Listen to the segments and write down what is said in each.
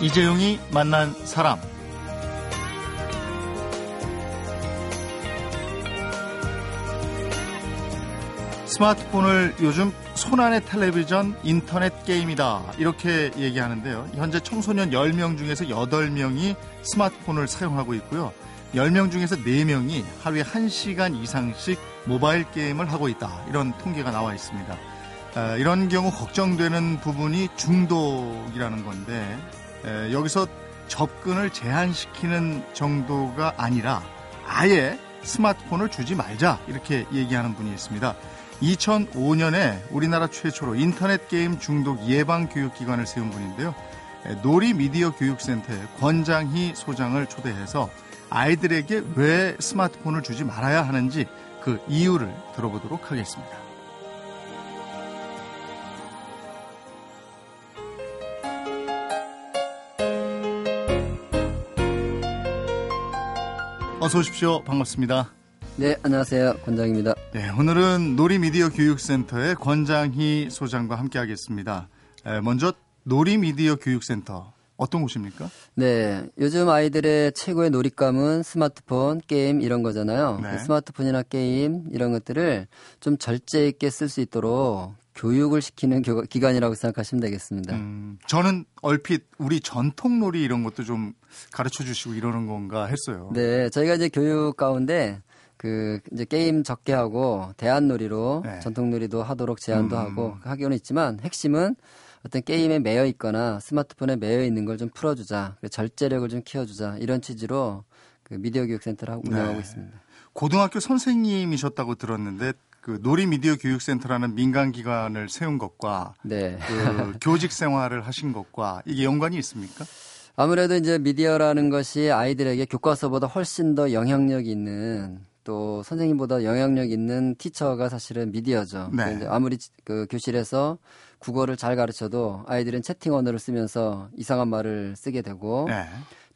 이재용이 만난 사람. 스마트폰을 요즘 손안의 텔레비전, 인터넷 게임이다. 이렇게 얘기하는데요. 현재 청소년 10명 중에서 8명이 스마트폰을 사용하고 있고요. 10명 중에서 4명이 하루에 1시간 이상씩 모바일 게임을 하고 있다. 이런 통계가 나와 있습니다. 아, 이런 경우 걱정되는 부분이 중독이라는 건데 에, 여기서 접근을 제한시키는 정도가 아니라 아예 스마트폰을 주지 말자 이렇게 얘기하는 분이 있습니다. 2005년에 우리나라 최초로 인터넷 게임 중독 예방 교육 기관을 세운 분인데요. 놀이 미디어 교육센터의 권장희 소장을 초대해서 아이들에게 왜 스마트폰을 주지 말아야 하는지 그 이유를 들어보도록 하겠습니다. 어서 오십시오. 반갑습니다. 네, 안녕하세요. 권장입니다. 네, 오늘은 놀이미디어 교육센터의 권장희 소장과 함께 하겠습니다. 먼저 놀이미디어 교육센터 어떤 곳입니까? 네, 요즘 아이들의 최고의 놀잇감은 스마트폰, 게임 이런 거잖아요. 네. 스마트폰이나 게임 이런 것들을 좀 절제 있게 쓸 수 있도록 교육을 시키는 교, 기관이라고 생각하시면 되겠습니다. 음, 저는 얼핏 우리 전통놀이 이런 것도 좀 가르쳐 주시고 이러는 건가 했어요. 네, 저희가 이제 교육 가운데 그 이제 게임 적게 하고 대안놀이로 네. 전통놀이도 하도록 제안도 음. 하고 하기는 있지만 핵심은 어떤 게임에 매여 있거나 스마트폰에 매여 있는 걸 좀 풀어주자, 절제력을 좀 키워주자 이런 취지로 그 미디어 교육센터를 운영하고 네. 있습니다. 고등학교 선생님이셨다고 들었는데 그 놀이 미디어 교육센터라는 민간 기관을 세운 것과 네. 그 교직 생활을 하신 것과 이게 연관이 있습니까? 아무래도 이제 미디어라는 것이 아이들에게 교과서보다 훨씬 더 영향력 있는 또 선생님보다 영향력 있는 티처가 사실은 미디어죠. 네. 아무리 그 교실에서 국어를 잘 가르쳐도 아이들은 채팅 언어를 쓰면서 이상한 말을 쓰게 되고 네.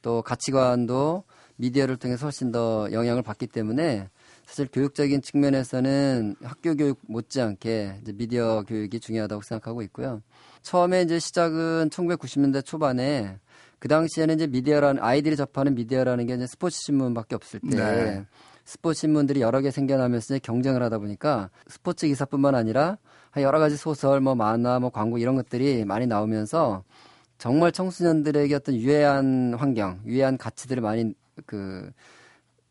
또 가치관도 미디어를 통해서 훨씬 더 영향을 받기 때문에 사실 교육적인 측면에서는 학교 교육 못지않게 이제 미디어 교육이 중요하다고 생각하고 있고요. 처음에 이제 시작은 1990년대 초반에 그 당시에는 이제 미디어라는 아이들이 접하는 미디어라는 게 이제 스포츠 신문밖에 없을 때 네. 스포츠 신문들이 여러 개 생겨나면서 경쟁을 하다 보니까 스포츠 기사뿐만 아니라 여러 가지 소설, 뭐 만화, 뭐 광고 이런 것들이 많이 나오면서 정말 청소년들에게 어떤 유해한 환경, 유해한 가치들을 많이 그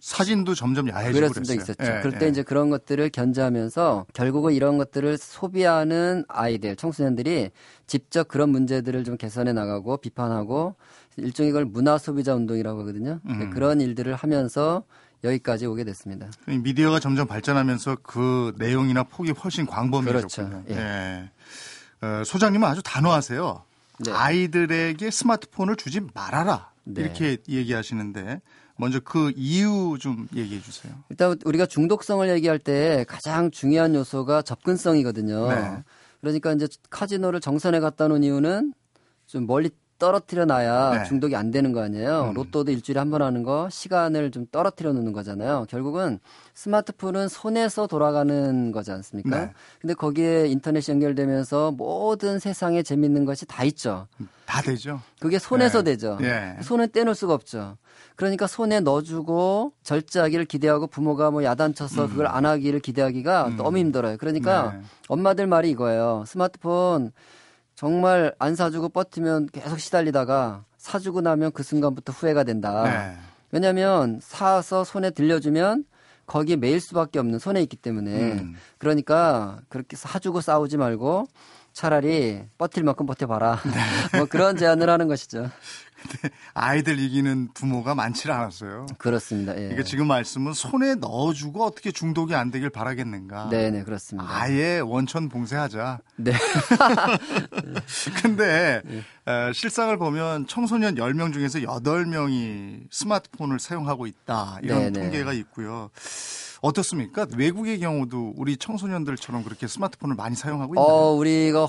사진도 점점 야해지고 그랬어요. 있었죠. 예, 그럴 때 예. 이제 그런 것들을 견제하면서 결국은 이런 것들을 소비하는 아이들, 청소년들이 직접 그런 문제들을 좀 개선해 나가고 비판하고 일종의 걸 문화 소비자 운동이라고 하거든요. 음. 그런 일들을 하면서 여기까지 오게 됐습니다. 미디어가 점점 발전하면서 그 내용이나 폭이 훨씬 광범위해졌군요. 그렇죠. 예. 예. 어, 소장님은 아주 단호하세요. 네. 아이들에게 스마트폰을 주지 말아라. 네. 이렇게 얘기하시는데 먼저 그 이유 좀 얘기해 주세요. 일단 우리가 중독성을 얘기할 때 가장 중요한 요소가 접근성이거든요. 네. 그러니까 이제 카지노를 정선에 갖다 놓은 이유는 좀 멀리 떨어뜨려 놔야 네. 중독이 안 되는 거 아니에요. 음. 로또도 일주일에 한 번 하는 거 시간을 좀 떨어뜨려 놓는 거잖아요. 결국은 스마트폰은 손에서 돌아가는 거지 않습니까? 네. 근데 거기에 인터넷이 연결되면서 모든 세상에 재밌는 것이 다 있죠. 다 되죠. 그게 손에서 네. 되죠. 네. 손에 떼놓을 수가 없죠. 그러니까 손에 넣어주고 절제하기를 기대하고 부모가 뭐 야단쳐서 음. 그걸 안 하기를 기대하기가 음. 너무 힘들어요. 그러니까 네. 엄마들 말이 이거예요. 스마트폰 정말 안 사주고 버티면 계속 시달리다가 사주고 나면 그 순간부터 후회가 된다. 네. 왜냐하면 사서 손에 들려주면 거기에 매일 수밖에 없는 손에 있기 때문에 음. 그러니까 그렇게 사주고 싸우지 말고 차라리 버틸 만큼 버텨봐라. 네. 뭐 그런 제안을 하는 것이죠. 근데 아이들 이기는 부모가 많지 않았어요. 그렇습니다. 예. 그러니까 지금 말씀은 손에 넣어주고 어떻게 중독이 안 되길 바라겠는가. 네네 그렇습니다. 아예 원천 봉쇄하자. 네. 근데 예. 에, 실상을 보면 청소년 10명 중에서 8명이 스마트폰을 사용하고 있다 이런 네네. 통계가 있고요. 어떻습니까? 외국의 경우도 우리 청소년들처럼 그렇게 스마트폰을 많이 사용하고 있나요? 어, 우리가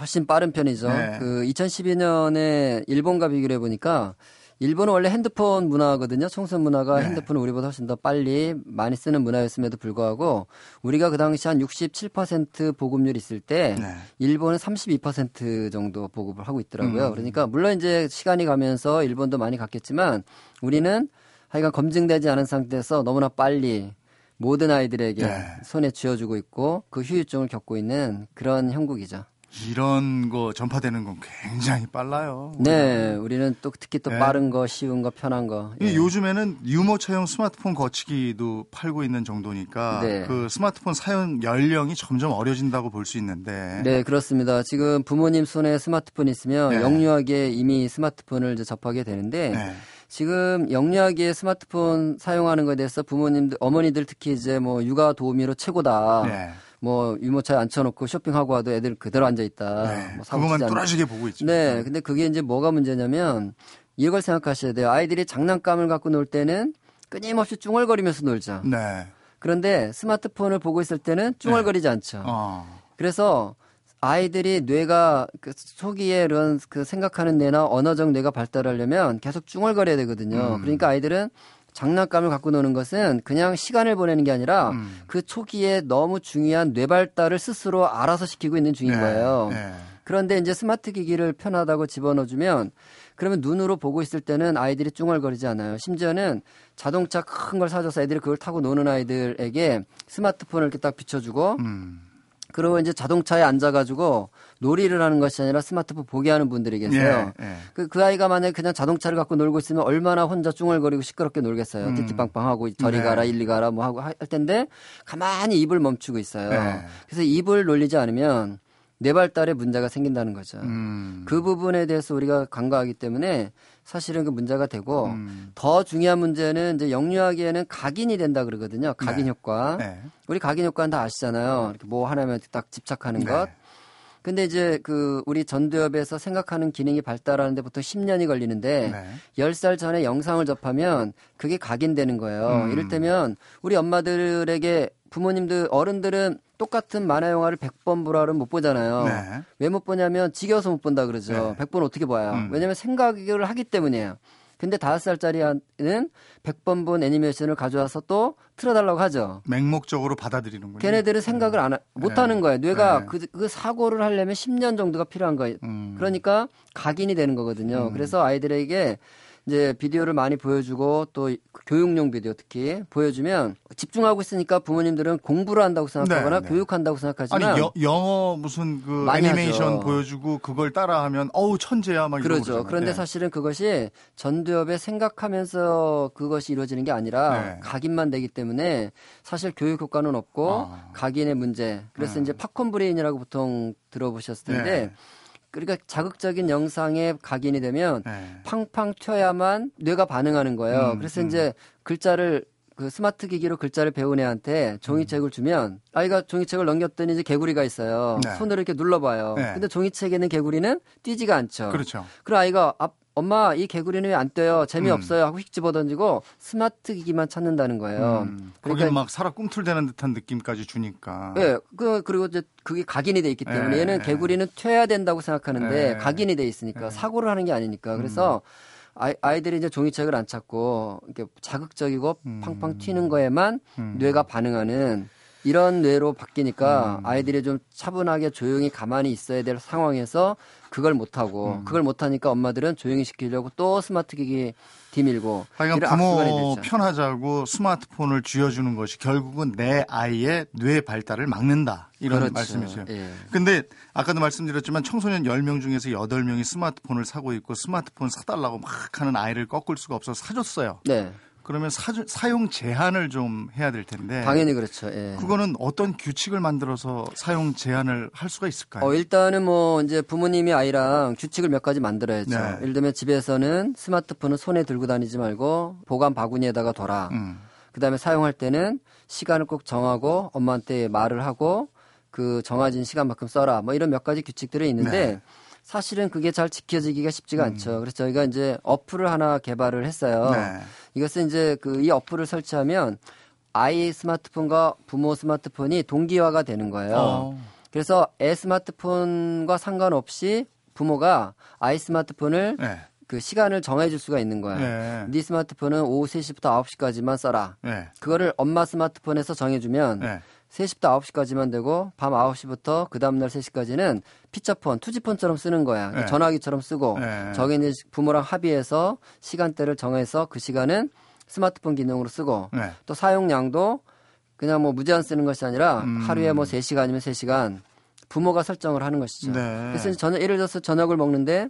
훨씬 빠른 편이죠. 네. 그 2012년에 일본과 비교를 해보니까 일본은 원래 핸드폰 문화거든요. 청소년 문화가 네. 핸드폰을 우리보다 훨씬 더 빨리 많이 쓰는 문화였음에도 불구하고 우리가 그 당시 한 67% 보급률 있을 때 네. 일본은 32% 정도 보급을 하고 있더라고요. 음. 그러니까 물론 이제 시간이 가면서 일본도 많이 갔겠지만 우리는 하여간 검증되지 않은 상태에서 너무나 빨리 모든 아이들에게 네. 손에 쥐어주고 있고 그 후유증을 겪고 있는 그런 형국이죠. 이런 거 전파되는 건 굉장히 빨라요. 네, 우리는 또 특히 또 네. 빠른 거, 쉬운 거, 편한 거. 예. 요즘에는 유모 차용 스마트폰 거치기도 팔고 있는 정도니까 네. 그 스마트폰 사용 연령이 점점 어려진다고 볼 수 있는데. 네, 그렇습니다. 지금 부모님 손에 스마트폰 있으면 네. 영유아기에 이미 스마트폰을 접하게 되는데. 네. 지금 영유아기에 스마트폰 사용하는 것에 대해서 부모님들, 어머니들 특히 이제 뭐 육아 도우미로 최고다. 네. 뭐 유모차에 앉혀놓고 쇼핑하고 와도 애들 그대로 앉아 있다. 네, 뭐 그것만 뚜라지게 보고 있죠. 네, 근데 그게 이제 뭐가 문제냐면 이걸 생각하셔야 돼요. 아이들이 장난감을 갖고 놀 때는 끊임없이 쭝얼거리면서 놀죠. 네. 그런데 스마트폰을 보고 있을 때는 네. 않죠. 어. 그래서 아이들이 뇌가 그 초기에 이런 그 생각하는 뇌나 언어적 뇌가 발달하려면 계속 쭝얼거려야 되거든요. 음. 그러니까 아이들은 장난감을 갖고 노는 것은 그냥 시간을 보내는 게 아니라 음. 그 초기에 너무 중요한 뇌 발달을 스스로 알아서 시키고 있는 중인 네, 거예요. 네. 그런데 이제 스마트 기기를 편하다고 집어넣어주면 그러면 눈으로 보고 있을 때는 아이들이 쭝얼거리지 않아요. 심지어는 자동차 큰 걸 사줘서 애들이 그걸 타고 노는 아이들에게 스마트폰을 이렇게 딱 비춰주고 음. 그리고 이제 자동차에 앉아가지고 놀이를 하는 것이 아니라 스마트폰 보게 하는 분들이 계세요. 예, 예. 그, 그 아이가 만약에 그냥 자동차를 갖고 놀고 있으면 얼마나 혼자 쭝얼거리고 시끄럽게 놀겠어요. 음. 띠띠빵빵하고 저리 네. 가라, 일리 가라 뭐 하고 할 텐데 가만히 입을 멈추고 있어요. 예. 그래서 입을 놀리지 않으면 뇌발달에 문제가 생긴다는 거죠. 음. 그 부분에 대해서 우리가 간과하기 때문에 사실은 그 문제가 되고 음. 더 중요한 문제는 이제 영유아기에는 각인이 된다 그러거든요. 각인 네. 효과. 네. 우리 각인 효과는 다 아시잖아요. 이렇게 뭐 하나면 딱 집착하는 네. 것. 근데 이제 그 우리 전두엽에서 생각하는 기능이 발달하는데 보통 10년이 걸리는데 네. 10살 전에 영상을 접하면 그게 각인되는 거예요. 음. 이를테면 우리 엄마들에게 부모님들 어른들은 똑같은 만화 영화를 100번 보라를 못 보잖아요. 네. 왜못 보냐면 지겨워서 못 본다 그러죠. 네. 100번 어떻게 봐요? 음. 왜냐면 생각을 하기 때문이에요. 근데 다섯 살짜리 는 100번 본 애니메이션을 가져와서 또 틀어달라고 하죠. 맹목적으로 받아들이는군요. 걔네들은 생각을 안, 못 네. 하는 거예요. 뇌가 네. 그, 그 사고를 하려면 10년 정도가 필요한 거예요. 음. 그러니까 각인이 되는 거거든요. 음. 그래서 아이들에게 이제 비디오를 많이 보여주고 또 교육용 비디오 특히 보여주면 집중하고 있으니까 부모님들은 공부를 한다고 생각하거나 네, 네. 교육한다고 생각하지만 아니 여, 영어 무슨 그 애니메이션 하죠. 보여주고 그걸 따라하면 어우 천재야 막 그러죠. 그런데 네. 사실은 그것이 전두엽에 생각하면서 그것이 이루어지는 게 아니라 네. 각인만 되기 때문에 사실 교육 효과는 없고 아. 각인의 문제. 그래서 네. 이제 popcorn brain이라고 보통 들어보셨을 텐데 네. 그러니까 자극적인 영상에 각인이 되면 네. 팡팡 튀어야만 뇌가 반응하는 거예요. 음, 그래서 음. 이제 글자를 그 스마트 기기로 글자를 배운 애한테 종이책을 주면 아이가 종이책을 넘겼더니 이제 개구리가 있어요. 네. 손으로 이렇게 눌러봐요. 네. 근데 종이책에는 개구리는 뛰지가 않죠. 그렇죠. 그럼 아이가 앞 엄마 이 개구리는 왜 안 떠요? 재미없어요. 음. 하고 휙 집어던지고 스마트 기기만 찾는다는 거예요. 음. 그러니까 막 살아 꿈틀대는 듯한 느낌까지 주니까. 네. 그 그리고 이제 그게 각인이 돼 있기 때문에 네. 얘는 개구리는 튀어야 된다고 생각하는데 네. 각인이 돼 있으니까 네. 사고를 하는 게 아니니까. 그래서 음. 아이, 아이들이 이제 종이책을 안 찾고 이렇게 자극적이고 음. 팡팡 튀는 거에만 음. 뇌가 반응하는 이런 뇌로 바뀌니까 음. 아이들이 좀 차분하게 조용히 가만히 있어야 될 상황에서 그걸 못하고 음. 그걸 못하니까 엄마들은 조용히 시키려고 또 스마트 기기 뒤밀고 그러니까 부모 편하자고 스마트폰을 쥐어주는 것이 결국은 내 아이의 뇌 발달을 막는다 이런 그렇죠. 말씀이세요. 예. 근데 아까도 말씀드렸지만 청소년 10명 중에서 8명이 스마트폰을 사고 있고 스마트폰 사달라고 막 하는 아이를 꺾을 수가 없어서 사줬어요. 네. 그러면 사, 용 제한을 좀 해야 될 텐데. 당연히 그렇죠. 예. 그거는 어떤 규칙을 만들어서 사용 제한을 할 수가 있을까요? 어, 일단은 뭐 이제 부모님이 아이랑 규칙을 몇 가지 만들어야죠. 네. 예를 들면 집에서는 스마트폰을 손에 들고 다니지 말고 보관 바구니에다가 둬라. 음. 그다음에 사용할 때는 시간을 꼭 정하고 엄마한테 말을 하고 그 정해진 시간만큼 써라. 뭐 이런 몇 가지 규칙들이 있는데 네. 사실은 그게 잘 지켜지기가 쉽지가 음. 않죠. 그래서 저희가 이제 어플을 하나 개발을 했어요. 네. 이것은 이제 그 이 어플을 설치하면 아이 스마트폰과 부모 스마트폰이 동기화가 되는 거예요. 어. 그래서 애 스마트폰과 상관없이 부모가 아이 스마트폰을 네. 그 시간을 정해줄 수가 있는 거야. 네. 네 스마트폰은 오후 3시부터 9시까지만 써라. 네. 그거를 엄마 스마트폰에서 정해주면 네. 3시부터 9시까지만 되고 밤 9시부터 그 다음날 3시까지는 피처폰, 투지폰처럼 쓰는 거야. 네. 전화기처럼 쓰고 네. 이제 부모랑 합의해서 시간대를 정해서 그 시간은 스마트폰 기능으로 쓰고 네. 또 사용량도 그냥 뭐 무제한 쓰는 것이 아니라 음. 하루에 뭐 3시간이면 3시간 부모가 설정을 하는 것이죠. 네. 그래서 저녁 예를 들어서 저녁을 먹는데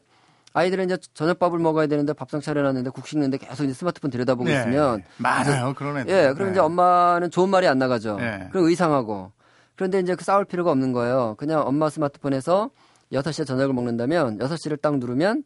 아이들은 이제 저녁밥을 먹어야 되는데 밥상 차려놨는데 국 식는데 계속 이제 스마트폰 들여다보고 네. 있으면 많아요 그런 애들. 예, 그럼 네. 이제 엄마는 좋은 말이 안 나가죠. 네. 그럼 의상하고 그런데 이제 그 싸울 필요가 없는 거예요. 그냥 엄마 스마트폰에서 6시에 저녁을 먹는다면 6시를 딱 누르면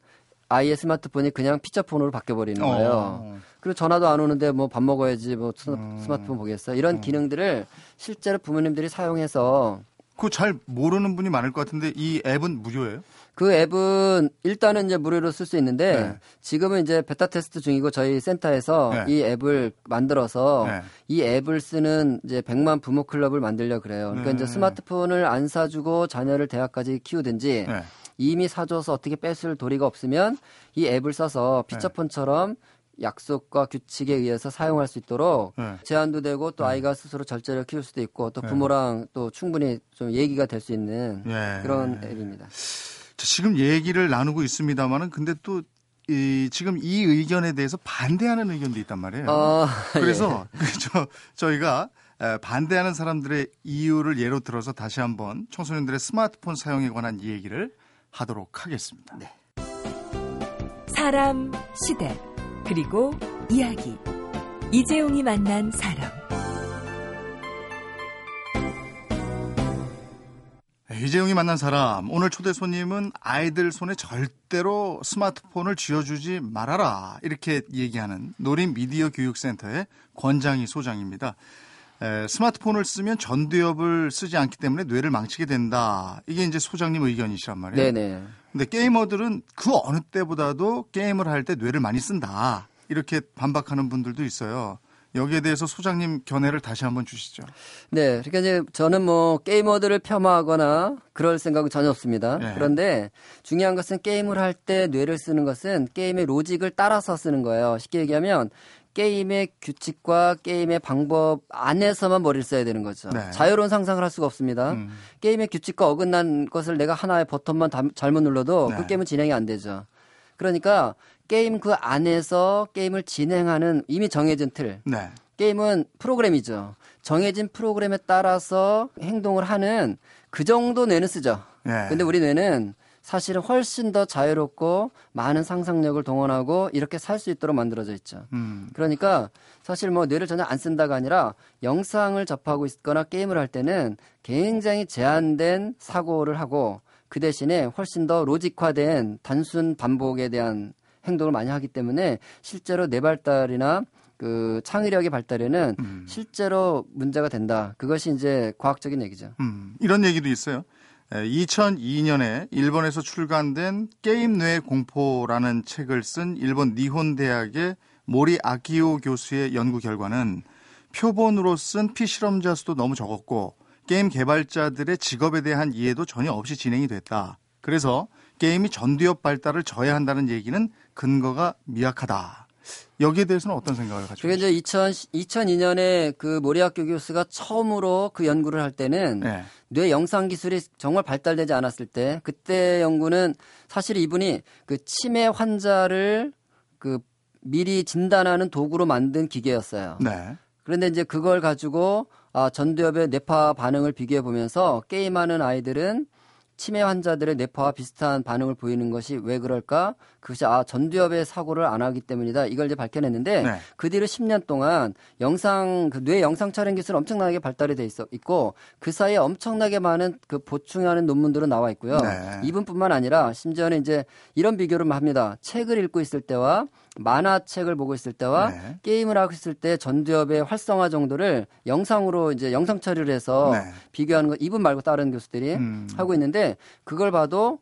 아이의 스마트폰이 그냥 피처폰으로 바뀌어버리는 거예요. 어. 그리고 전화도 안 오는데 뭐 밥 먹어야지 뭐 음. 스마트폰 보겠어. 이런 음. 기능들을 실제로 부모님들이 사용해서 그거 잘 모르는 분이 많을 것 같은데 이 앱은 무료예요? 그 앱은 일단은 이제 무료로 쓸 수 있는데 네. 지금은 이제 베타 테스트 중이고 저희 센터에서 네. 이 앱을 만들어서 네. 이 앱을 쓰는 이제 100만 부모 클럽을 만들려 그래요. 그러니까 이제 네. 스마트폰을 안 사주고 자녀를 대학까지 키우든지 네. 이미 사줘서 어떻게 뺏을 도리가 없으면 이 앱을 써서 네. 피처폰처럼 약속과 규칙에 의해서 사용할 수 있도록 네. 제한도 되고 또 네. 아이가 스스로 절제를 키울 수도 있고 또 네. 부모랑 네. 또 충분히 좀 얘기가 될 수 있는 네. 그런 앱입니다. 지금 얘기를 나누고 있습니다만은 근데 또 이, 지금 이 의견에 대해서 반대하는 의견도 있단 말이에요. 어, 그래서 예. 저, 저희가 반대하는 사람들의 이유를 예로 들어서 다시 한번 청소년들의 스마트폰 사용에 관한 얘기를 하도록 하겠습니다. 네. 사람, 시대, 그리고 이야기. 이재용이 만난 사람. 이재용이 만난 사람. 오늘 초대 손님은 아이들 손에 절대로 스마트폰을 쥐어주지 말아라. 이렇게 얘기하는 노린 미디어 교육센터의 권장희 소장입니다. 에, 스마트폰을 쓰면 전두엽을 쓰지 않기 때문에 뇌를 망치게 된다. 이게 이제 소장님 의견이시란 말이에요. 네네. 근데 게이머들은 그 어느 때보다도 게임을 할 때 뇌를 많이 쓴다. 이렇게 반박하는 분들도 있어요. 여기에 대해서 소장님 견해를 다시 한번 주시죠. 네, 그러니까 이제 저는 뭐 게이머들을 폄하하거나 그럴 생각은 전혀 없습니다. 네. 그런데 중요한 것은 게임을 할 때 뇌를 쓰는 것은 게임의 로직을 따라서 쓰는 거예요. 쉽게 얘기하면 게임의 규칙과 게임의 방법 안에서만 머리를 써야 되는 거죠. 네. 자유로운 상상을 할 수가 없습니다. 음. 게임의 규칙과 어긋난 것을 내가 하나의 버튼만 다, 잘못 눌러도 그 네. 그 게임은 진행이 안 되죠. 그러니까 게임 그 안에서 게임을 진행하는 이미 정해진 틀. 네. 게임은 프로그램이죠. 정해진 프로그램에 따라서 행동을 하는 그 정도 뇌는 쓰죠. 네. 근데 우리 뇌는 사실은 훨씬 더 자유롭고 많은 상상력을 동원하고 이렇게 살 수 있도록 만들어져 있죠. 음. 그러니까 사실 뭐 뇌를 전혀 안 쓴다가 아니라 영상을 접하고 있거나 게임을 할 때는 굉장히 제한된 사고를 하고 그 대신에 훨씬 더 로직화된 단순 반복에 대한 행동을 많이 하기 때문에 실제로 뇌 발달이나 그 창의력의 발달에는 음. 실제로 문제가 된다. 그것이 이제 과학적인 얘기죠. 음, 이런 얘기도 있어요. 2002년에 일본에서 출간된 게임 뇌 공포라는 책을 쓴 일본 니혼 대학의 모리 아키오 교수의 연구 결과는 표본으로 쓴 피실험자 수도 너무 적었고 게임 개발자들의 직업에 대한 이해도 전혀 없이 진행이 됐다. 그래서 게임이 전두엽 발달을 져야 한다는 얘기는 근거가 미약하다. 여기에 대해서는 어떤 생각을 가지고 계십니까? 이제 2000, 2002년에 그 모리학교 교수가 처음으로 그 연구를 할 때는 네. 뇌 영상 기술이 정말 발달되지 않았을 때 그때 연구는 사실 이분이 그 치매 환자를 그 미리 진단하는 도구로 만든 기계였어요. 네. 그런데 이제 그걸 가지고 아, 전두엽의 뇌파 반응을 비교해 보면서 게임하는 아이들은 치매 환자들의 뇌파와 비슷한 반응을 보이는 것이 왜 그럴까? 그것이 아 전두엽의 사고를 안 하기 때문이다. 이걸 이제 밝혀냈는데 네. 그 뒤로 10년 동안 영상 그 뇌 영상 촬영 기술 엄청나게 발달이 돼 있어 있고 그 사이에 엄청나게 많은 그 보충하는 논문들은 나와 있고요. 네. 이분뿐만 아니라 심지어는 이제 이런 비교를 합니다. 책을 읽고 있을 때와 만화책을 보고 있을 때와 네. 게임을 하고 있을 때 전두엽의 활성화 정도를 영상으로 이제 영상 처리를 해서 네. 비교하는 거 이분 말고 다른 교수들이 음. 하고 있는데 그걸 봐도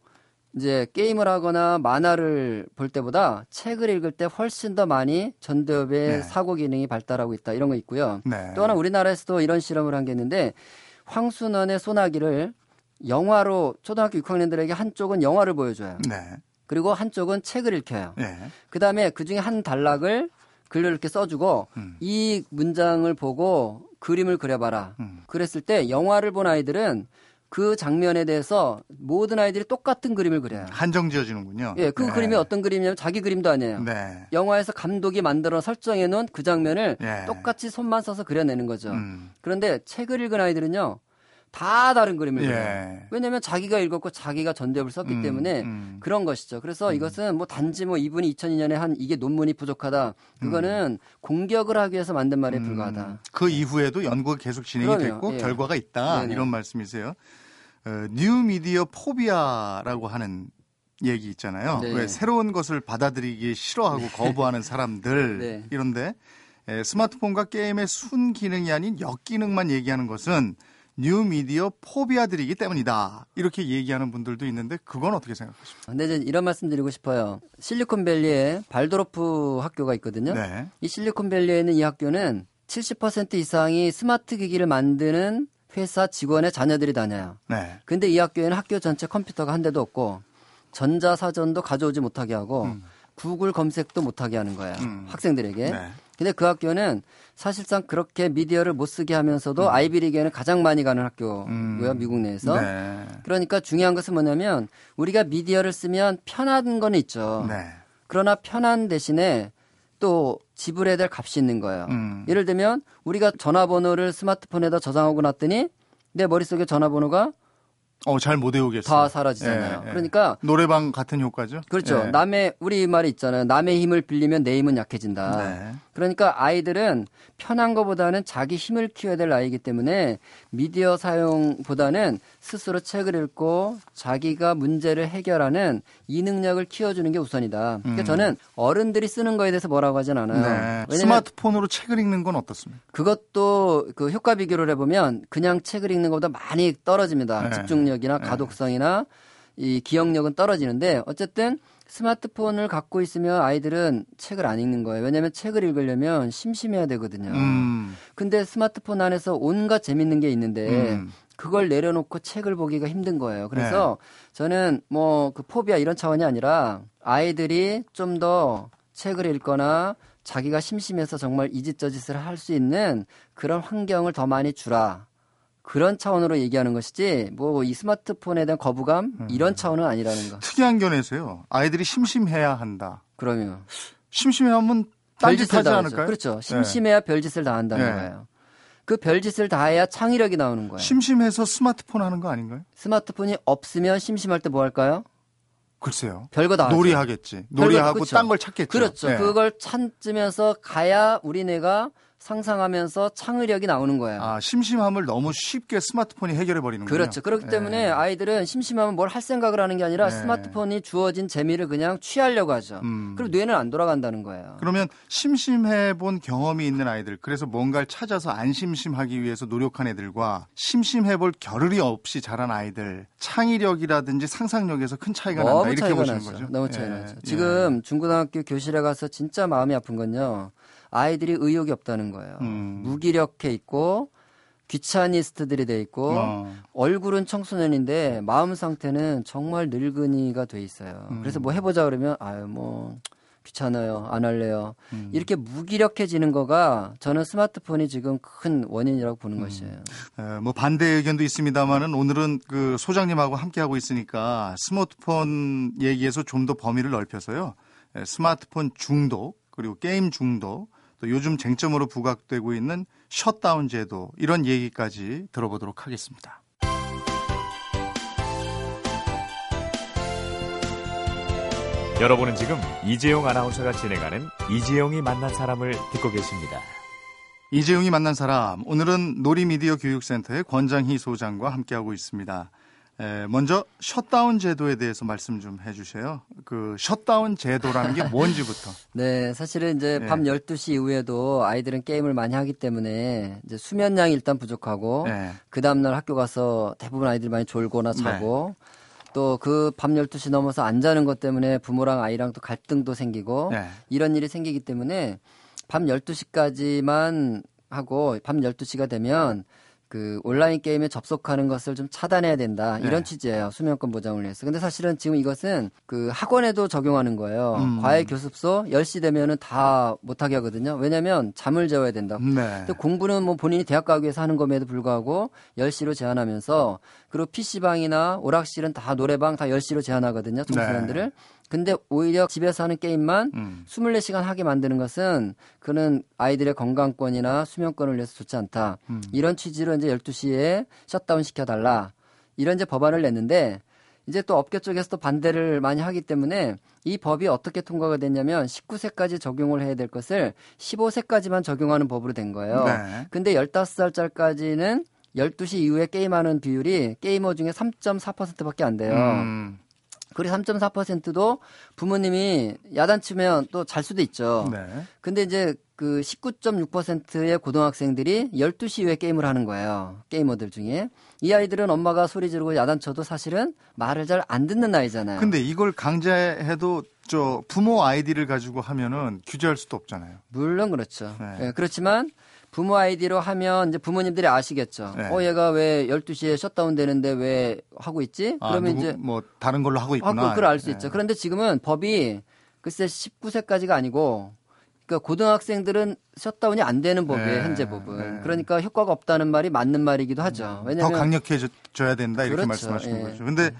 이제 게임을 하거나 만화를 볼 때보다 책을 읽을 때 훨씬 더 많이 전두엽의 네. 사고 기능이 발달하고 있다 이런 거 있고요. 네. 또 하나 우리나라에서도 이런 실험을 한 게 있는데 황순원의 소나기를 영화로 초등학교 6학년들에게 한쪽은 영화를 보여줘요. 네. 그리고 한쪽은 책을 읽혀요. 네. 그다음에 그 중에 한 단락을 글로 이렇게 써주고 음. 이 문장을 보고 그림을 그려봐라. 음. 그랬을 때 영화를 본 아이들은 그 장면에 대해서 모든 아이들이 똑같은 그림을 그려요. 한정 지어지는군요. 예, 그 네. 그림이 어떤 그림이냐면 자기 그림도 아니에요. 네. 영화에서 감독이 만들어 설정해 놓은 그 장면을 네. 똑같이 손만 써서 그려내는 거죠. 음. 그런데 책을 읽은 아이들은요. 다 다른 그림을 그려요. 예. 왜냐하면 자기가 읽었고 자기가 전두엽을 썼기 음, 때문에 음. 그런 것이죠. 그래서 음. 이것은 뭐 단지 뭐 이분이 2002년에 한 이게 논문이 부족하다. 그거는 음. 공격을 하기 위해서 만든 말에 음. 불과하다. 그 이후에도 연구가 계속 진행이 그럼요. 됐고 예. 결과가 있다. 네네. 이런 말씀이세요. 어, new media phobia라고 하는 얘기 있잖아요. 네. 왜 새로운 것을 받아들이기 싫어하고 거부하는 사람들 네. 이런데 에, 스마트폰과 게임의 순 기능이 아닌 역기능만 얘기하는 것은 new media phobia들이기 때문이다. 이렇게 얘기하는 분들도 있는데 그건 어떻게 생각하십니까? 근데 이제 이런 말씀 드리고 싶어요. 실리콘밸리에 발도르프 학교가 있거든요. 네. 이 실리콘밸리에 있는 이 학교는 70% 이상이 스마트 기기를 만드는 회사 직원의 자녀들이 다녀요. 네. 근데 이 학교에는 학교 전체 컴퓨터가 한 대도 없고 전자 사전도 가져오지 못하게 하고 음. 구글 검색도 못하게 하는 거예요. 음. 학생들에게. 네. 근데 그 학교는 사실상 그렇게 미디어를 못 쓰게 하면서도 음. 아이비리그에는 가장 많이 가는 학교고요, 음. 미국 내에서. 네. 그러니까 중요한 것은 뭐냐면 우리가 미디어를 쓰면 편한 건 있죠. 네. 그러나 편한 대신에 또 지불해야 될 값이 있는 거예요. 음. 예를 들면 우리가 전화번호를 스마트폰에다 저장하고 놨더니 내 머릿속에 전화번호가 어, 잘 못 외우겠어요. 다 사라지잖아요. 예, 예. 그러니까 노래방 같은 효과죠. 그렇죠. 예. 남의 우리 말이 있잖아요. 남의 힘을 빌리면 내 힘은 약해진다. 네. 그러니까 아이들은 편한 것보다는 자기 힘을 키워야 될 나이기 때문에 미디어 사용보다는 스스로 책을 읽고 자기가 문제를 해결하는 이 능력을 키워주는 게 우선이다. 그러니까 음. 저는 어른들이 쓰는 거에 대해서 뭐라고 하진 않아요. 네. 스마트폰으로 책을 읽는 건 어떻습니까? 그것도 그 효과 비교를 해보면 그냥 책을 읽는 것보다 많이 떨어집니다. 네. 집중력 이나 네. 가독성이나 이 기억력은 떨어지는데 어쨌든 스마트폰을 갖고 있으면 아이들은 책을 안 읽는 거예요. 왜냐하면 책을 읽으려면 심심해야 되거든요. 음. 근데 스마트폰 안에서 온갖 재밌는 게 있는데 음. 그걸 내려놓고 책을 보기가 힘든 거예요. 그래서 네. 저는 뭐 그 포비아 이런 차원이 아니라 아이들이 좀 더 책을 읽거나 자기가 심심해서 정말 이짓저짓을 할 수 있는 그런 환경을 더 많이 주라. 그런 차원으로 얘기하는 것이지 뭐 이 스마트폰에 대한 거부감 음. 이런 차원은 아니라는 거. 특이한 견해서요. 아이들이 심심해야 한다. 그러면 심심해하면 딴짓하지 않을까요? 그렇죠. 네. 심심해야 네. 별짓을 다 한다는 네. 거예요. 그 별짓을 다 해야 창의력이 나오는 거예요. 심심해서 스마트폰 하는 거 아닌가요? 스마트폰이 없으면 심심할 때 뭐 할까요? 글쎄요. 별거 다 놀이하겠지. 놀이하고 딴 걸 찾겠죠. 그렇죠. 네. 그걸 찾으면서 가야 우리네가 상상하면서 창의력이 나오는 거예요. 아, 심심함을 너무 쉽게 스마트폰이 해결해 버리는 거죠. 그렇죠. 그렇기 네. 때문에 아이들은 심심하면 뭘 할 생각을 하는 게 아니라 네. 스마트폰이 주어진 재미를 그냥 취하려고 하죠. 음. 그럼 뇌는 안 돌아간다는 거예요. 그러면 심심해 본 경험이 있는 아이들, 그래서 뭔가를 찾아서 안 심심하기 위해서 노력한 애들과 심심해 볼 겨를이 없이 자란 아이들, 창의력이라든지 상상력에서 큰 차이가 난다. 이렇게 보시는 나죠. 거죠. 너무 차이 예. 나죠. 지금 예. 중고등학교 교실에 가서 진짜 마음이 아픈 건요. 아이들이 의욕이 없다는 거예요. 음. 무기력해 있고 귀차니스트들이 돼 있고 어. 얼굴은 청소년인데 마음 상태는 정말 늙은이가 돼 있어요. 음. 그래서 뭐 해보자 그러면 아유 뭐 귀찮아요 안 할래요 음. 이렇게 무기력해지는 거가 저는 스마트폰이 지금 큰 원인이라고 보는 음. 것이에요. 에, 뭐 반대 의견도 있습니다만은 오늘은 그 소장님하고 함께 하고 있으니까 스마트폰 얘기에서 좀 더 범위를 넓혀서요 스마트폰 중독 그리고 게임 중독 또 요즘 쟁점으로 부각되고 있는 셧다운 제도 이런 얘기까지 들어보도록 하겠습니다. 여러분은 지금 이재용 아나운서가 진행하는 이재용이 만난 사람을 듣고 계십니다. 이재용이 만난 사람 오늘은 놀이미디어 교육센터의 권장희 소장과 함께하고 있습니다. 먼저 셧다운 제도에 대해서 말씀 좀 해주세요. 그 셧다운 제도라는 게 뭔지부터. 네, 사실은 이제 네. 밤 12시 이후에도 아이들은 게임을 많이 하기 때문에 이제 수면량이 일단 부족하고 네. 그 다음날 학교 가서 대부분 아이들이 많이 졸거나 자고 네. 또 그 밤 12시 넘어서 안 자는 것 때문에 부모랑 아이랑 또 갈등도 생기고 네. 이런 일이 생기기 때문에 밤 12시까지만 하고 밤 12시가 되면 그 온라인 게임에 접속하는 것을 좀 차단해야 된다 이런 네. 취지예요 수면권 보장을 위해서. 근데 사실은 지금 이것은 그 학원에도 적용하는 거예요. 음. 과외 교습소 10시 되면은 다 못하게 하거든요. 왜냐하면 잠을 재워야 된다. 네. 공부는 뭐 본인이 대학 가기 위해서 하는 것에도 불구하고 10시로 제한하면서 그리고 PC방이나 오락실은 다 노래방 다 10시로 제한하거든요. 청소년들을. 네. 근데 오히려 집에서 하는 게임만 음. 24시간 하게 만드는 것은 그는 아이들의 건강권이나 수면권을 위해서 좋지 않다. 음. 이런 취지로 이제 12시에 셧다운 시켜달라. 이런 이제 법안을 냈는데 이제 또 업계 쪽에서 도 반대를 많이 하기 때문에 이 법이 어떻게 통과가 됐냐면 19세까지 적용을 해야 될 것을 15세까지만 적용하는 법으로 된 거예요. 네. 근데 15살짜리까지는 12시 이후에 게임하는 비율이 게이머 중에 3.4%밖에 안 돼요. 음. 그리고 3.4%도 부모님이 야단치면 또 잘 수도 있죠. 네. 근데 이제 그 19.6%의 고등학생들이 12시 이후에 게임을 하는 거예요. 게이머들 중에. 이 아이들은 엄마가 소리 지르고 야단쳐도 사실은 말을 잘 안 듣는 나이잖아요. 근데 이걸 강제해도 저 부모 아이디를 가지고 하면은 규제할 수도 없잖아요. 물론 그렇죠. 네. 네, 그렇지만 부모 아이디로 하면 이제 부모님들이 아시겠죠. 네. 어 얘가 왜 12시에 셧다운 되는데 왜 하고 있지? 아, 그러면 누구, 이제 뭐 다른 걸로 하고 있구나. 아, 그걸 알수 있죠. 네. 그런데 지금은 법이 글쎄 19세까지가 아니고 그러니까 고등학생들은 셧다운이 안 되는 법이에요, 네. 현재 법은. 네. 그러니까 효과가 없다는 말이 맞는 말이기도 하죠. 왜냐면 더 강력해져야 된다 이렇게 그렇죠. 말씀하시는 예. 거죠. 근데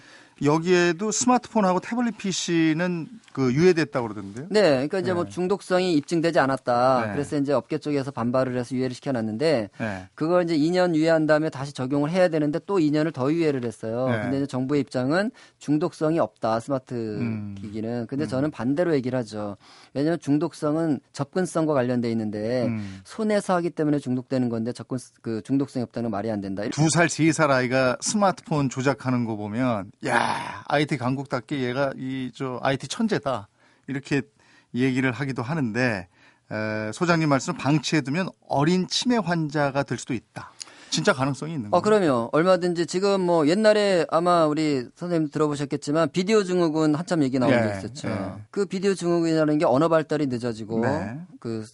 여기에도 스마트폰하고 태블릿 PC는 그 유예됐다고 그러던데요. 네, 그러니까 이제 뭐 네. 뭐 중독성이 입증되지 않았다. 네. 그래서 이제 업계 쪽에서 반발을 해서 유예를 시켜놨는데 네. 그걸 이제 2년 유예한 다음에 다시 적용을 해야 되는데 또 2년을 더 유예를 했어요. 네. 근데 이제 정부의 입장은 중독성이 없다 스마트 음. 기기는. 근데 음. 저는 반대로 얘기를 하죠. 왜냐하면 중독성은 접근성과 관련돼 있는데 음. 손에서 하기 때문에 중독되는 건데 접근 그 중독성이 없다는 말이 안 된다. 두 살, 세 살 아이가 스마트폰 조작하는 거 보면 야 IT 강국답게 얘가 이 저 IT 천재 다 이렇게 얘기를 하기도 하는데 에, 소장님 말씀 방치해두면 어린 치매 환자가 될 수도 있다. 진짜 가능성이 있는 거예요. 어, 그럼요. 얼마든지 지금 뭐 옛날에 아마 우리 선생님 들어보셨겠지만 비디오 증후군 한참 얘기 나온 예, 적 있었죠. 예. 그 비디오 증후군이라는 게 언어 발달이 늦어지고 네. 그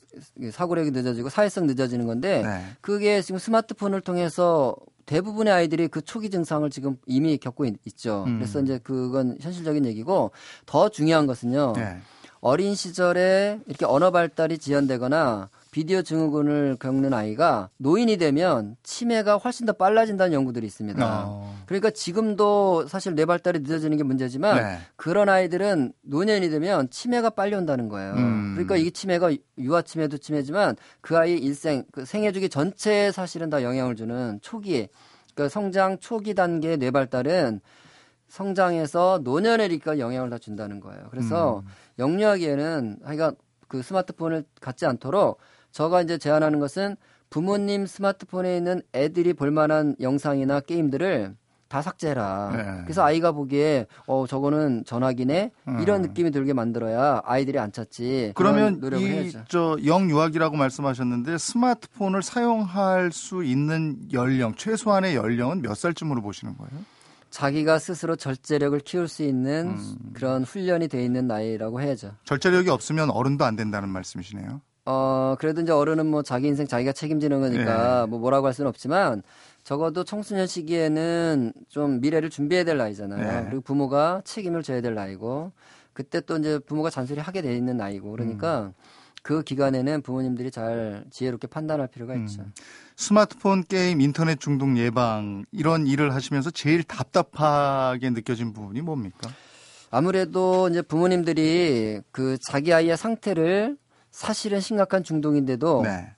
사고력이 늦어지고 사회성 늦어지는 건데 네. 그게 지금 스마트폰을 통해서 대부분의 아이들이 그 초기 증상을 지금 이미 겪고 있, 죠 음. 그래서 이제 그건 현실적인 얘기고 더 중요한 것은요. 네. 어린 시절에 이렇게 언어 발달이 지연되거나 비디오 증후군을 겪는 아이가 노인이 되면 치매가 훨씬 더 빨라진다는 연구들이 있습니다. 어. 그러니까 지금도 사실 뇌 발달이 늦어지는 게 문제지만 네. 그런 아이들은 노년이 되면 치매가 빨리 온다는 거예요. 음. 그러니까 이 치매가 유아 치매도 치매지만 그 아이 일생 그 생애 주기 전체에 사실은 다 영향을 주는 초기에 그러니까 성장 초기 단계의 뇌 발달은 성장에서 노년에니까 영향을 다 준다는 거예요. 그래서 음. 영유아기에는 하여간 그 스마트폰을 갖지 않도록 저가 이제 제안하는 것은 부모님 스마트폰에 있는 애들이 볼만한 영상이나 게임들을 다 삭제해라. 네. 그래서 아이가 보기에 어 저거는 전화기네 음. 이런 느낌이 들게 만들어야 아이들이 안 찾지. 그러면 이저 영유아기라고 말씀하셨는데 스마트폰을 사용할 수 있는 연령 최소한의 연령은 몇 살쯤으로 보시는 거예요? 자기가 스스로 절제력을 키울 수 있는 음. 그런 훈련이 돼 있는 나이라고 해야죠. 절제력이 없으면 어른도 안 된다는 말씀이시네요. 어, 그래도 이제 어른은 뭐 자기 인생 자기가 책임지는 거니까 네. 뭐 뭐라고 할 수는 없지만 적어도 청소년 시기에는 좀 미래를 준비해야 될 나이잖아요. 네. 그리고 부모가 책임을 져야 될 나이고 그때 또 이제 부모가 잔소리 하게 돼 있는 나이고 그러니까 음. 그 기간에는 부모님들이 잘 지혜롭게 판단할 필요가 음. 있죠. 스마트폰 게임 인터넷 중독 예방 이런 일을 하시면서 제일 답답하게 느껴진 부분이 뭡니까? 아무래도 이제 부모님들이 그 자기 아이의 상태를 사실은 심각한 중독인데도 네.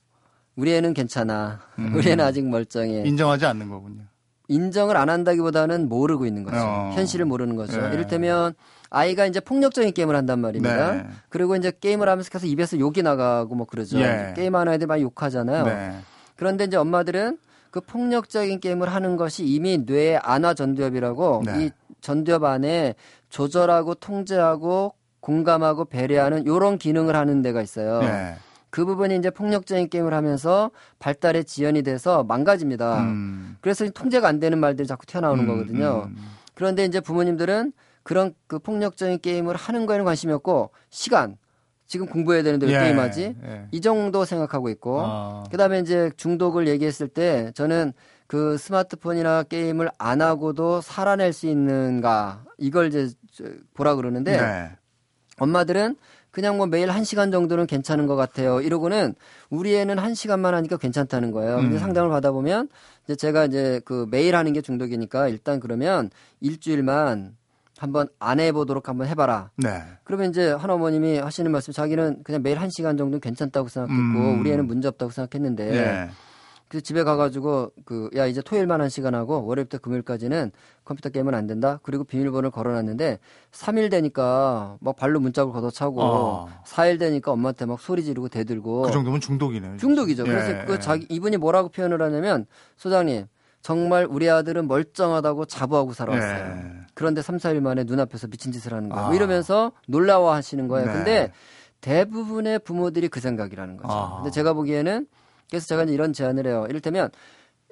우리 애는 괜찮아. 음. 우리 애는 아직 멀쩡해. 인정하지 않는 거군요. 인정을 안 한다기보다는 모르고 있는 거죠. 어. 현실을 모르는 거죠. 네. 이를테면 아이가 이제 폭력적인 게임을 한단 말입니다. 네. 그리고 이제 게임을 하면서 계속 입에서 욕이 나가고 뭐 그러죠. 예. 게임하는 애들 많이 욕하잖아요. 네. 그런데 이제 엄마들은 그 폭력적인 게임을 하는 것이 이미 뇌의 안화 전두엽이라고 네. 이 전두엽 안에 조절하고 통제하고 공감하고 배려하는 요런 기능을 하는 데가 있어요. 네. 그 부분이 이제 폭력적인 게임을 하면서 발달에 지연이 돼서 망가집니다. 음. 그래서 통제가 안 되는 말들이 자꾸 튀어나오는 음, 거거든요. 음. 그런데 이제 부모님들은 그런 그 폭력적인 게임을 하는 거에는 관심이 없고 시간 지금 공부해야 되는데 왜 예, 게임하지? 예. 이 정도 생각하고 있고 아. 그다음에 이제 중독을 얘기했을 때 저는 그 스마트폰이나 게임을 안 하고도 살아낼 수 있는가 이걸 이제 보라 그러는데 네. 엄마들은 그냥 뭐 매일 한 시간 정도는 괜찮은 것 같아요. 이러고는 우리 애는 한 시간만 하니까 괜찮다는 거예요. 근데 음. 상담을 받아보면 이제 제가 이제 그 매일 하는 게 중독이니까 일단 그러면 일주일만 한번 안 해보도록 한번 해봐라. 네. 그러면 이제 한 어머님이 하시는 말씀, 자기는 그냥 매일 한 시간 정도 괜찮다고 생각했고, 음. 우리 애는 문제 없다고 생각했는데, 네. 그래서 집에 가가지고 그 야 이제 토요일만 한 시간 하고 월요일부터 금요일까지는 컴퓨터 게임은 안 된다. 그리고 비밀번호를 걸어놨는데 3일 되니까 막 발로 문짝을 걷어차고 어. 4일 되니까 엄마한테 막 소리 지르고 대들고 그 정도면 중독이네요. 중독이죠. 예, 그래서 그 예. 자기 이분이 뭐라고 표현을 하냐면 소장님 정말 우리 아들은 멀쩡하다고 자부하고 살아왔어요. 예. 그런데 3, 4일 만에 눈앞에서 미친 짓을 하는 거예요. 뭐 아. 이러면서 놀라워 하시는 거예요. 네. 근데 대부분의 부모들이 그 생각이라는 거죠. 아. 근데 제가 보기에는 그래서 제가 이런 제안을 해요. 이를테면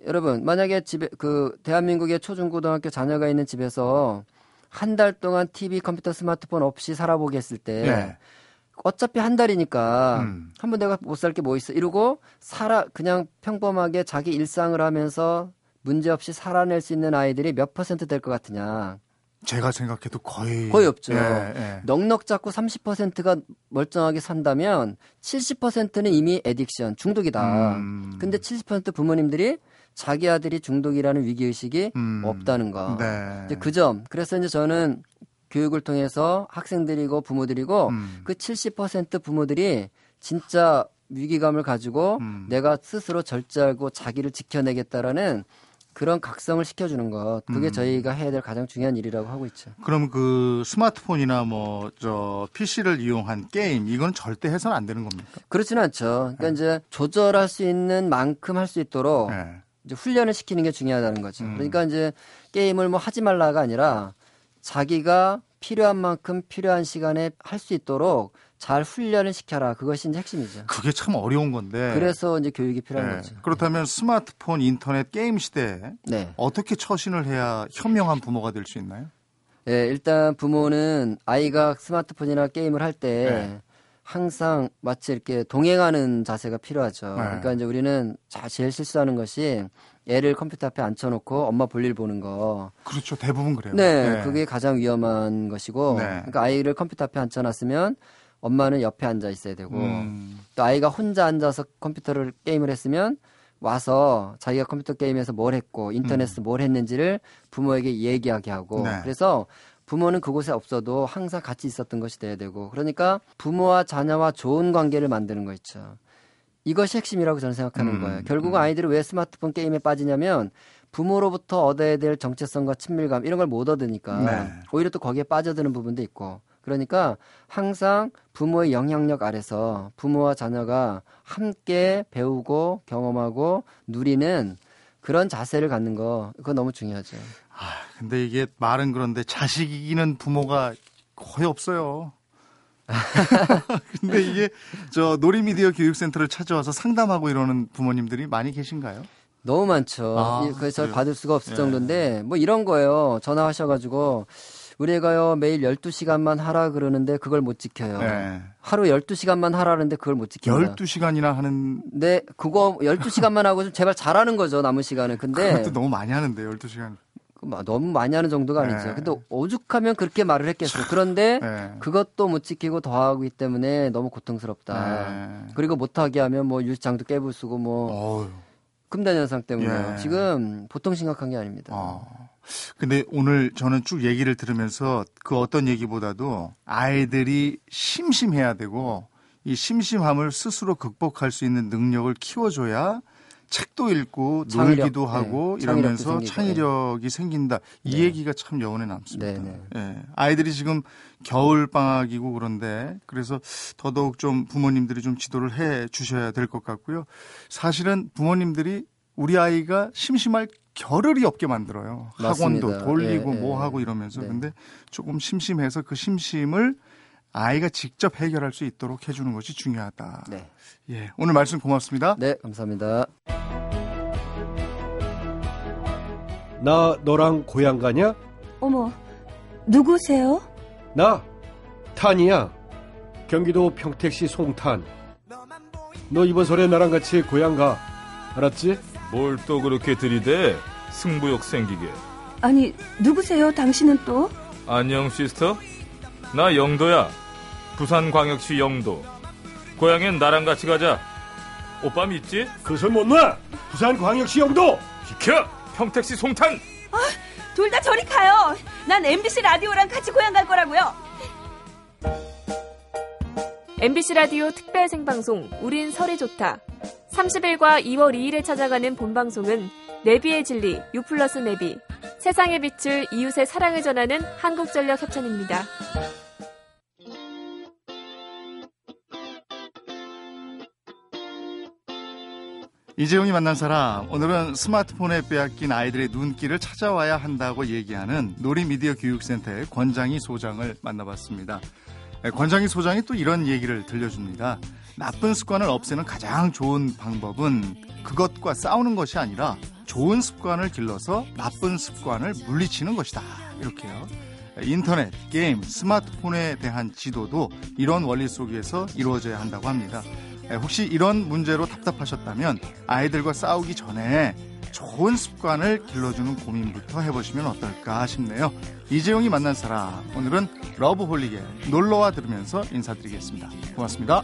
여러분 만약에 집에 그 대한민국의 초중고등학교 자녀가 있는 집에서 한 달 동안 TV, 컴퓨터, 스마트폰 없이 살아보겠을 때 네. 어차피 한 달이니까 음. 한번 내가 못 살 게 뭐 있어 이러고 살아 그냥 평범하게 자기 일상을 하면서 문제 없이 살아낼 수 있는 아이들이 몇 퍼센트 될 것 같으냐. 제가 생각해도 거의 거의 없죠. 예, 예. 넉넉 잡고 30%가 멀쩡하게 산다면 70%는 이미 에딕션 중독이다. 음. 근데 70% 부모님들이 자기 아들이 중독이라는 위기 의식이 음. 없다는 거. 네. 이제 그 점. 그래서 이제 저는 교육을 통해서 학생들이고 부모들이고 음. 그70% 부모들이 진짜 위기감을 가지고 음. 내가 스스로 절제하고 자기를 지켜내겠다라는 그런 각성을 시켜주는 것 그게 음. 저희가 해야 될 가장 중요한 일이라고 하고 있죠. 그럼 그 스마트폰이나 뭐 저 PC를 이용한 게임 이건 절대 해서는 안 되는 겁니까? 그렇지는 않죠. 그러니까 네. 이제 조절할 수 있는 만큼 할 수 있도록 네. 이제 훈련을 시키는 게 중요하다는 거죠. 음. 그러니까 이제 게임을 뭐 하지 말라가 아니라 자기가 필요한 만큼 필요한 시간에 할 수 있도록 잘 훈련을 시켜라. 그것이 이제 핵심이죠. 그게 참 어려운 건데. 그래서 이제 교육이 필요한 네. 거죠. 그렇다면 스마트폰, 인터넷, 게임 시대에 네. 어떻게 처신을 해야 현명한 부모가 될 수 있나요? 네, 일단 부모는 아이가 스마트폰이나 게임을 할때 네. 항상 마치 이렇게 동행하는 자세가 필요하죠. 네. 그러니까 이제 우리는 제일 실수하는 것이 애를 컴퓨터 앞에 앉혀놓고 엄마 볼일 보는 거. 그렇죠. 대부분 그래요. 네, 네. 그게 가장 위험한 것이고. 네. 그러니까 아이를 컴퓨터 앞에 앉혀놨으면 엄마는 옆에 앉아 있어야 되고 음. 또 아이가 혼자 앉아서 컴퓨터를 게임을 했으면 와서 자기가 컴퓨터 게임에서 뭘 했고 인터넷에서 음. 뭘 했는지를 부모에게 얘기하게 하고 네. 그래서 부모는 그곳에 없어도 항상 같이 있었던 것이 돼야 되고 그러니까 부모와 자녀와 좋은 관계를 만드는 거 있죠. 이것이 핵심이라고 저는 생각하는 음. 거예요. 결국은 음. 아이들이 왜 스마트폰 게임에 빠지냐면 부모로부터 얻어야 될 정체성과 친밀감 이런 걸 못 얻으니까 네. 오히려 또 거기에 빠져드는 부분도 있고 그러니까 항상 부모의 영향력 아래서 부모와 자녀가 함께 배우고 경험하고 누리는 그런 자세를 갖는 거 그거 너무 중요하죠. 아, 근데 이게 말은 그런데 자식 이기는 부모가 거의 없어요. 근데 이게 저 놀이미디어 교육센터를 찾아와서 상담하고 이러는 부모님들이 많이 계신가요? 너무 많죠. 아, 그래서 받을 수가 없을 예. 정도인데 뭐 이런 거예요. 전화하셔가지고 우리 애가요 매일 12시간만 하라 그러는데 그걸 못 지켜요. 네. 하루 12시간만 하라는데 그걸 못 지켜요. 12시간이나 하는 네, 그거 12시간만 하고 좀 제발 잘하는 거죠, 남은 시간은. 근데 그것도 너무 많이 하는데 12시간. 너무 많이 하는 정도가 아니죠. 네. 근데 오죽하면 그렇게 말을 했겠어요. 그런데 네. 그것도 못 지키고 더 하기 때문에 너무 고통스럽다. 네. 그리고 못하게 하면 뭐 유치장도 깨부 쓰고 뭐. 금단 현상 때문에 예. 지금 보통 심각한 게 아닙니다. 어. 근데 오늘 저는 쭉 얘기를 들으면서 그 어떤 얘기보다도 아이들이 심심해야 되고 이 심심함을 스스로 극복할 수 있는 능력을 키워줘야 책도 읽고 창의력, 놀기도 네. 하고 네. 이러면서 창의력이 생긴다. 이 네. 얘기가 참 여운에 남습니다. 네, 네. 아이들이 지금 겨울 방학이고 그런데 그래서 더더욱 좀 부모님들이 좀 지도를 해 주셔야 될 것 같고요. 사실은 부모님들이 우리 아이가 심심할 겨를이 없게 만들어요. 맞습니다. 학원도 돌리고 예, 뭐 예, 하고 이러면서 네. 근데 조금 심심해서 그 심심을 아이가 직접 해결할 수 있도록 해주는 것이 중요하다. 네. 예, 오늘 말씀 고맙습니다. 네, 감사합니다. 나 너랑 고향 가냐? 어머, 누구세요? 나 탄이야. 경기도 평택시 송탄. 너 이번 설에 나랑 같이 고향 가. 알았지? 뭘 또 그렇게 들이대? 승부욕 생기게. 아니, 누구세요? 당신은 또? 안녕, 시스터. 나 영도야. 부산광역시 영도. 고향엔 나랑 같이 가자. 오빠 믿지? 그손못 놔! 부산광역시 영도! 비켜! 평택시 송탄! 아, 둘 다 저리 가요! 난 MBC 라디오랑 같이 고향 갈 거라고요! MBC 라디오 특별 생방송 우린 설이 좋다. 30일과 2월 2일에 찾아가는 본방송은 내비의 진리 유플러스 내비 세상의 빛을 이웃의 사랑을 전하는 한국전력 협찬입니다. 이재용이 만난 사람 오늘은 스마트폰에 빼앗긴 아이들의 눈길을 찾아와야 한다고 얘기하는 놀이미디어 교육센터의 권장희 소장을 만나봤습니다. 네, 권장희 소장이 또 이런 얘기를 들려줍니다. 나쁜 습관을 없애는 가장 좋은 방법은 그것과 싸우는 것이 아니라 좋은 습관을 길러서 나쁜 습관을 물리치는 것이다. 이렇게요. 인터넷, 게임, 스마트폰에 대한 지도도 이런 원리 속에서 이루어져야 한다고 합니다. 혹시 이런 문제로 답답하셨다면 아이들과 싸우기 전에 좋은 습관을 길러주는 고민부터 해보시면 어떨까 싶네요. 이재용이 만난 사람 오늘은 러브홀릭의 놀러와 들으면서 인사드리겠습니다. 고맙습니다.